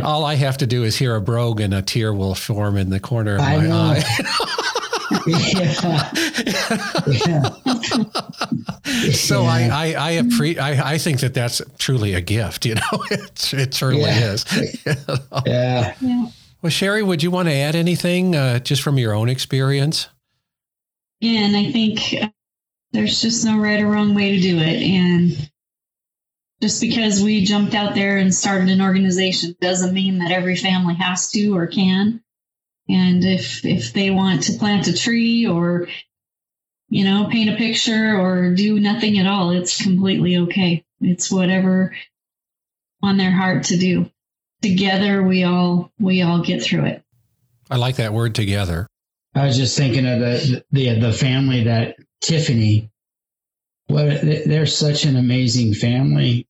all I have to do is hear a brogue and a tear will form in the corner of I my know. eye. so yeah. I I I, appre- I I think that that's truly a gift. You know, it it certainly yeah. is. yeah. yeah. Well, Sherry, would you want to add anything uh, just from your own experience? Yeah, and I think there's just no right or wrong way to do it. And just because we jumped out there and started an organization doesn't mean that every family has to or can. And if if they want to plant a tree or you know, paint a picture or do nothing at all. It's completely okay. It's whatever on their heart to do. Together we all we all get through it. I like that word together. I was just thinking of the the the family that Tiffany. What they're such an amazing family.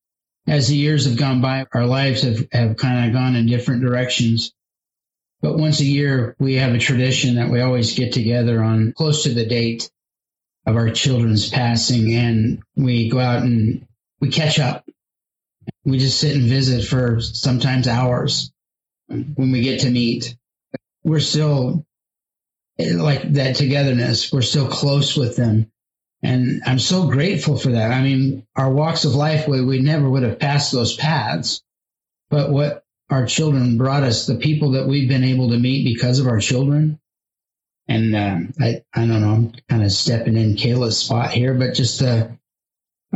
As the years have gone by, our lives have, have kind of gone in different directions. But once a year, we have a tradition that we always get together on close to the date of our children's passing, and we go out and we catch up. We just sit and visit for sometimes hours when we get to meet. We're still like that togetherness. We're still close with them. And I'm so grateful for that. I mean, our walks of life, we, we never would have passed those paths. But what our children brought us, the people that we've been able to meet because of our children. And uh, I, I don't know, I'm kind of stepping in Kayla's spot here, but just the,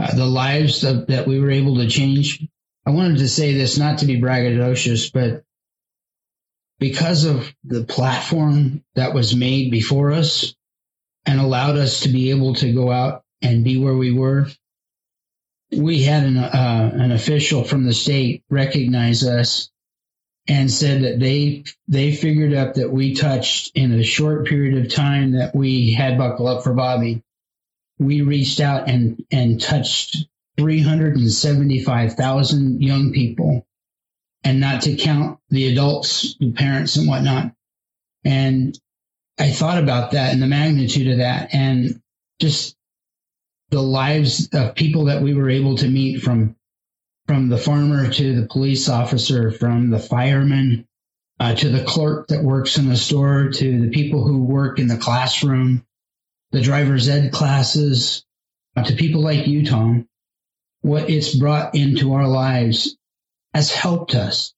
uh, the lives of, that we were able to change. I wanted to say this not to be braggadocious, but because of the platform that was made before us and allowed us to be able to go out and be where we were, we had an, uh, an official from the state recognize us and said that they they figured out that we touched in a short period of time that we had buckle up for Bobby. We reached out and and touched 375,000 young people, and not to count the adults, the parents, and whatnot. And I thought about that and the magnitude of that, and just the lives of people that we were able to meet from from the farmer to the police officer, from the fireman uh, to the clerk that works in the store, to the people who work in the classroom, the driver's ed classes, uh, to people like you, Tom. What it's brought into our lives has helped us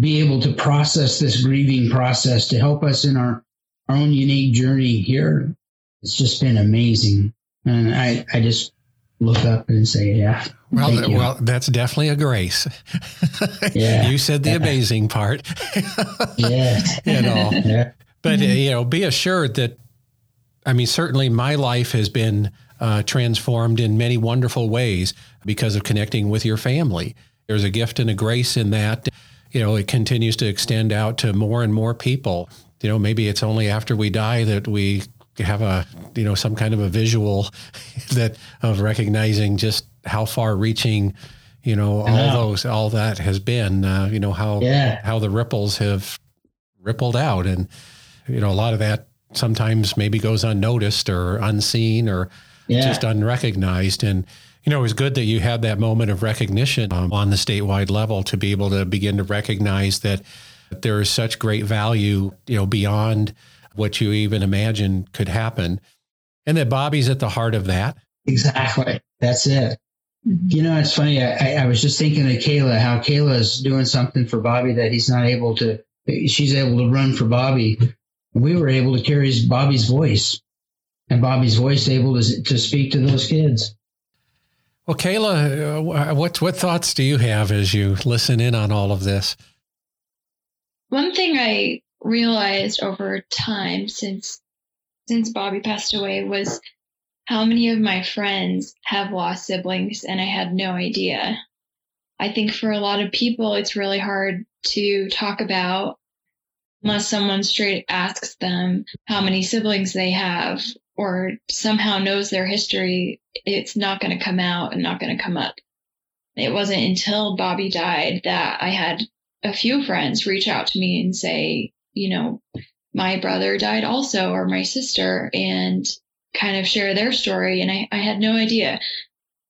be able to process this grieving process to help us in our, our own unique journey here. It's just been amazing. And I, I just look up and say, yeah. Well, well, that's definitely a grace. yeah. you said the yeah. amazing part. yeah. you know, yeah. but mm-hmm. you know, be assured that, I mean, certainly my life has been uh, transformed in many wonderful ways because of connecting with your family. There's a gift and a grace in that. You know, it continues to extend out to more and more people. You know, maybe it's only after we die that we have a you know some kind of a visual that of recognizing just how far reaching you know all those all that has been uh, you know how yeah. how the ripples have rippled out and you know a lot of that sometimes maybe goes unnoticed or unseen or yeah. just unrecognized and you know it was good that you had that moment of recognition um, on the statewide level to be able to begin to recognize that there is such great value you know beyond what you even imagine could happen. And that Bobby's at the heart of that. Exactly. That's it. Mm-hmm. You know, it's funny. I, I was just thinking of Kayla, how Kayla is doing something for Bobby that he's not able to, she's able to run for Bobby. We were able to carry Bobby's voice and Bobby's voice able to, to speak to those kids. Well, Kayla, uh, what, what thoughts do you have as you listen in on all of this? One thing I realized over time since since Bobby passed away was how many of my friends have lost siblings and I had no idea. I think for a lot of people it's really hard to talk about unless someone straight asks them how many siblings they have or somehow knows their history, it's not going to come out and not going to come up. It wasn't until Bobby died that I had a few friends reach out to me and say, you know, my brother died also or my sister and kind of share their story. And I, I had no idea.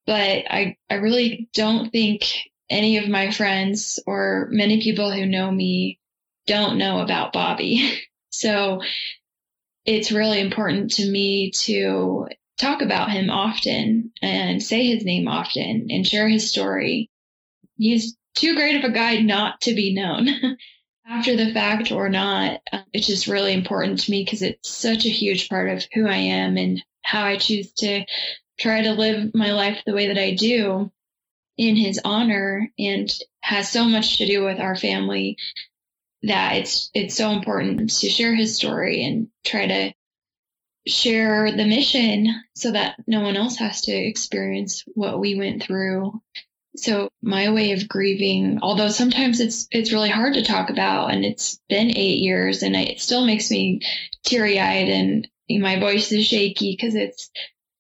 But I, I really don't think any of my friends or many people who know me don't know about Bobby. so it's really important to me to talk about him often and say his name often and share his story. He's too great of a guy not to be known. after the fact or not, uh, it's just really important to me because it's such a huge part of who I am and how I choose to try to live my life the way that I do in his honor and has so much to do with our family that it's it's so important to share his story and try to share the mission so that no one else has to experience what we went through. So my way of grieving, although sometimes it's it's really hard to talk about and it's been 8 years and it still makes me teary-eyed and my voice is shaky because it's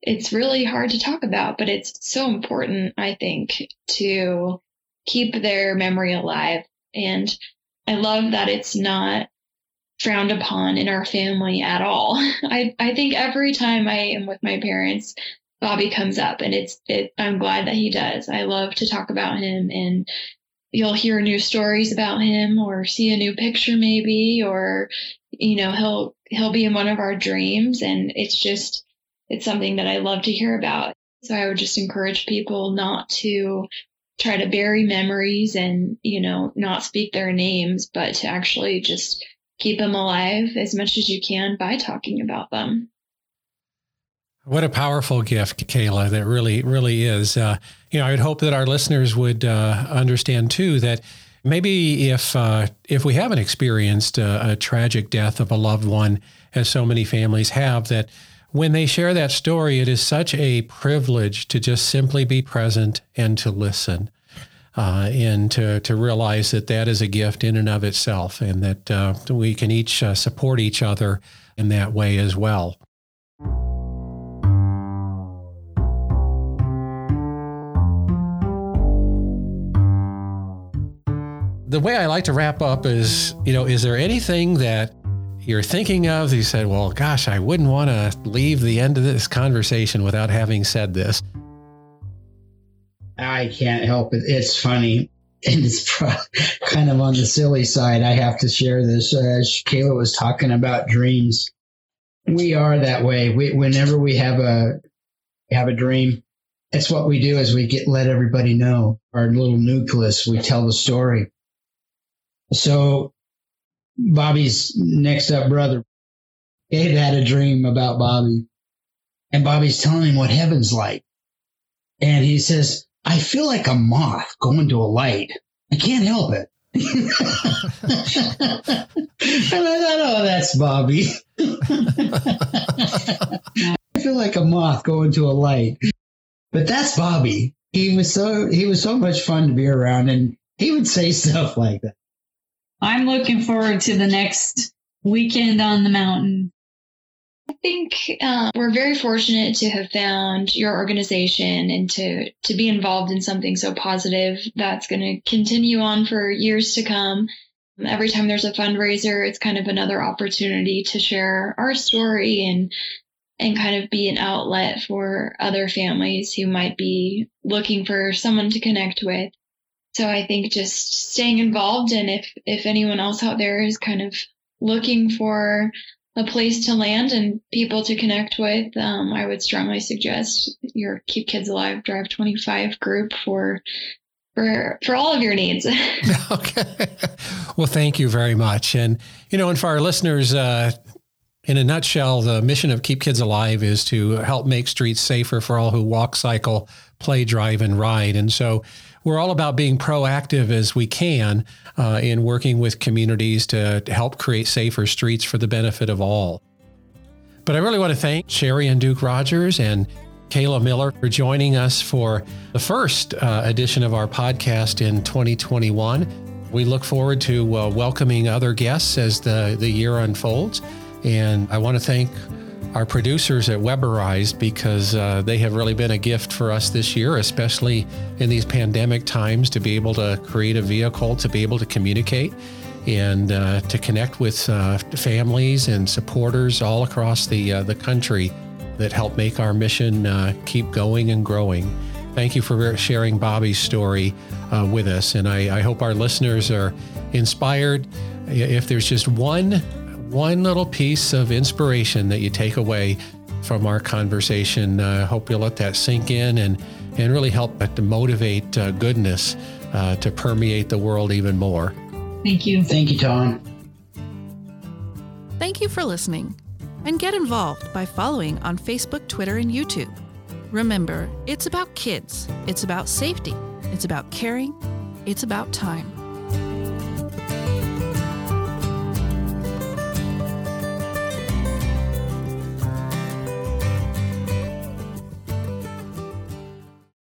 it's really hard to talk about, but it's so important I think to keep their memory alive and I love that it's not frowned upon in our family at all. I, I think every time I am with my parents, Bobby comes up and it's, it, I'm glad that he does. I love to talk about him and you'll hear new stories about him or see a new picture maybe, or, you know, he'll, he'll be in one of our dreams and it's just, it's something that I love to hear about. So I would just encourage people not to try to bury memories and, you know, not speak their names, but to actually just keep them alive as much as you can by talking about them. What a powerful gift, Kayla, that really, really is. Uh, you know, I would hope that our listeners would uh, understand too that maybe if uh, if we haven't experienced a, a, tragic death of a loved one, as so many families have, that when they share that story, it is such a privilege to just simply be present and to listen uh, and to, to realize that that is a gift in and of itself and that uh, we can each uh, support each other in that way as well. The way I like to wrap up is, you know, is there anything that you're thinking of? You said, well, gosh, I wouldn't want to leave the end of this conversation without having said this. I can't help it. It's funny. And it's kind of on the silly side. I have to share this. Uh, as Kayla was talking about dreams, we are that way. We, whenever we have a have a dream, it's what we do. Is we get let everybody know our little nucleus. We tell the story. So, Bobby's next up brother, Gabe had a dream about Bobby, and Bobby's telling him what heaven's like, and he says, I feel like a moth going to a light. I can't help it. and I thought, oh, that's Bobby. I feel like a moth going to a light. But that's Bobby. He was so he was so much fun to be around and he would say stuff like that. I'm looking forward to the next weekend on the mountain. I think uh, we're very fortunate to have found your organization and to to be involved in something so positive that's going to continue on for years to come. Every time there's a fundraiser, it's kind of another opportunity to share our story and and kind of be an outlet for other families who might be looking for someone to connect with. So I think just staying involved and if if anyone else out there is kind of looking for a place to land and people to connect with, um, I would strongly suggest your Keep Kids Alive Drive 25 group for for for all of your needs. okay. Well, thank you very much. And you know, and for our listeners, uh, in a nutshell, the mission of Keep Kids Alive is to help make streets safer for all who walk, cycle, play, drive, and ride. And so we're all about being proactive as we can uh, in working with communities to, help create safer streets for the benefit of all. But I really want to thank Sherry and Duke Rogers and Kayla Miller for joining us for the first uh, edition of our podcast in 2021. We look forward to uh, welcoming other guests as the, the year unfolds. And I want to thank our producers at Weberized because uh, they have really been a gift for us this year, especially in these pandemic times, to be able to create a vehicle to be able to communicate and uh, to connect with uh, families and supporters all across the uh, the country that help make our mission uh, keep going and growing. Thank you for sharing Bobby's story uh, with us, and I, I hope our listeners are inspired. If there's just one one little piece of inspiration that you take away from our conversation. I uh, hope you'll let that sink in and, and really help to motivate uh, goodness uh, to permeate the world even more. Thank you. Thank you, Tom. Thank you for listening. And get involved by following on Facebook, Twitter, and YouTube. Remember, it's about kids, it's about safety, it's about caring, it's about time.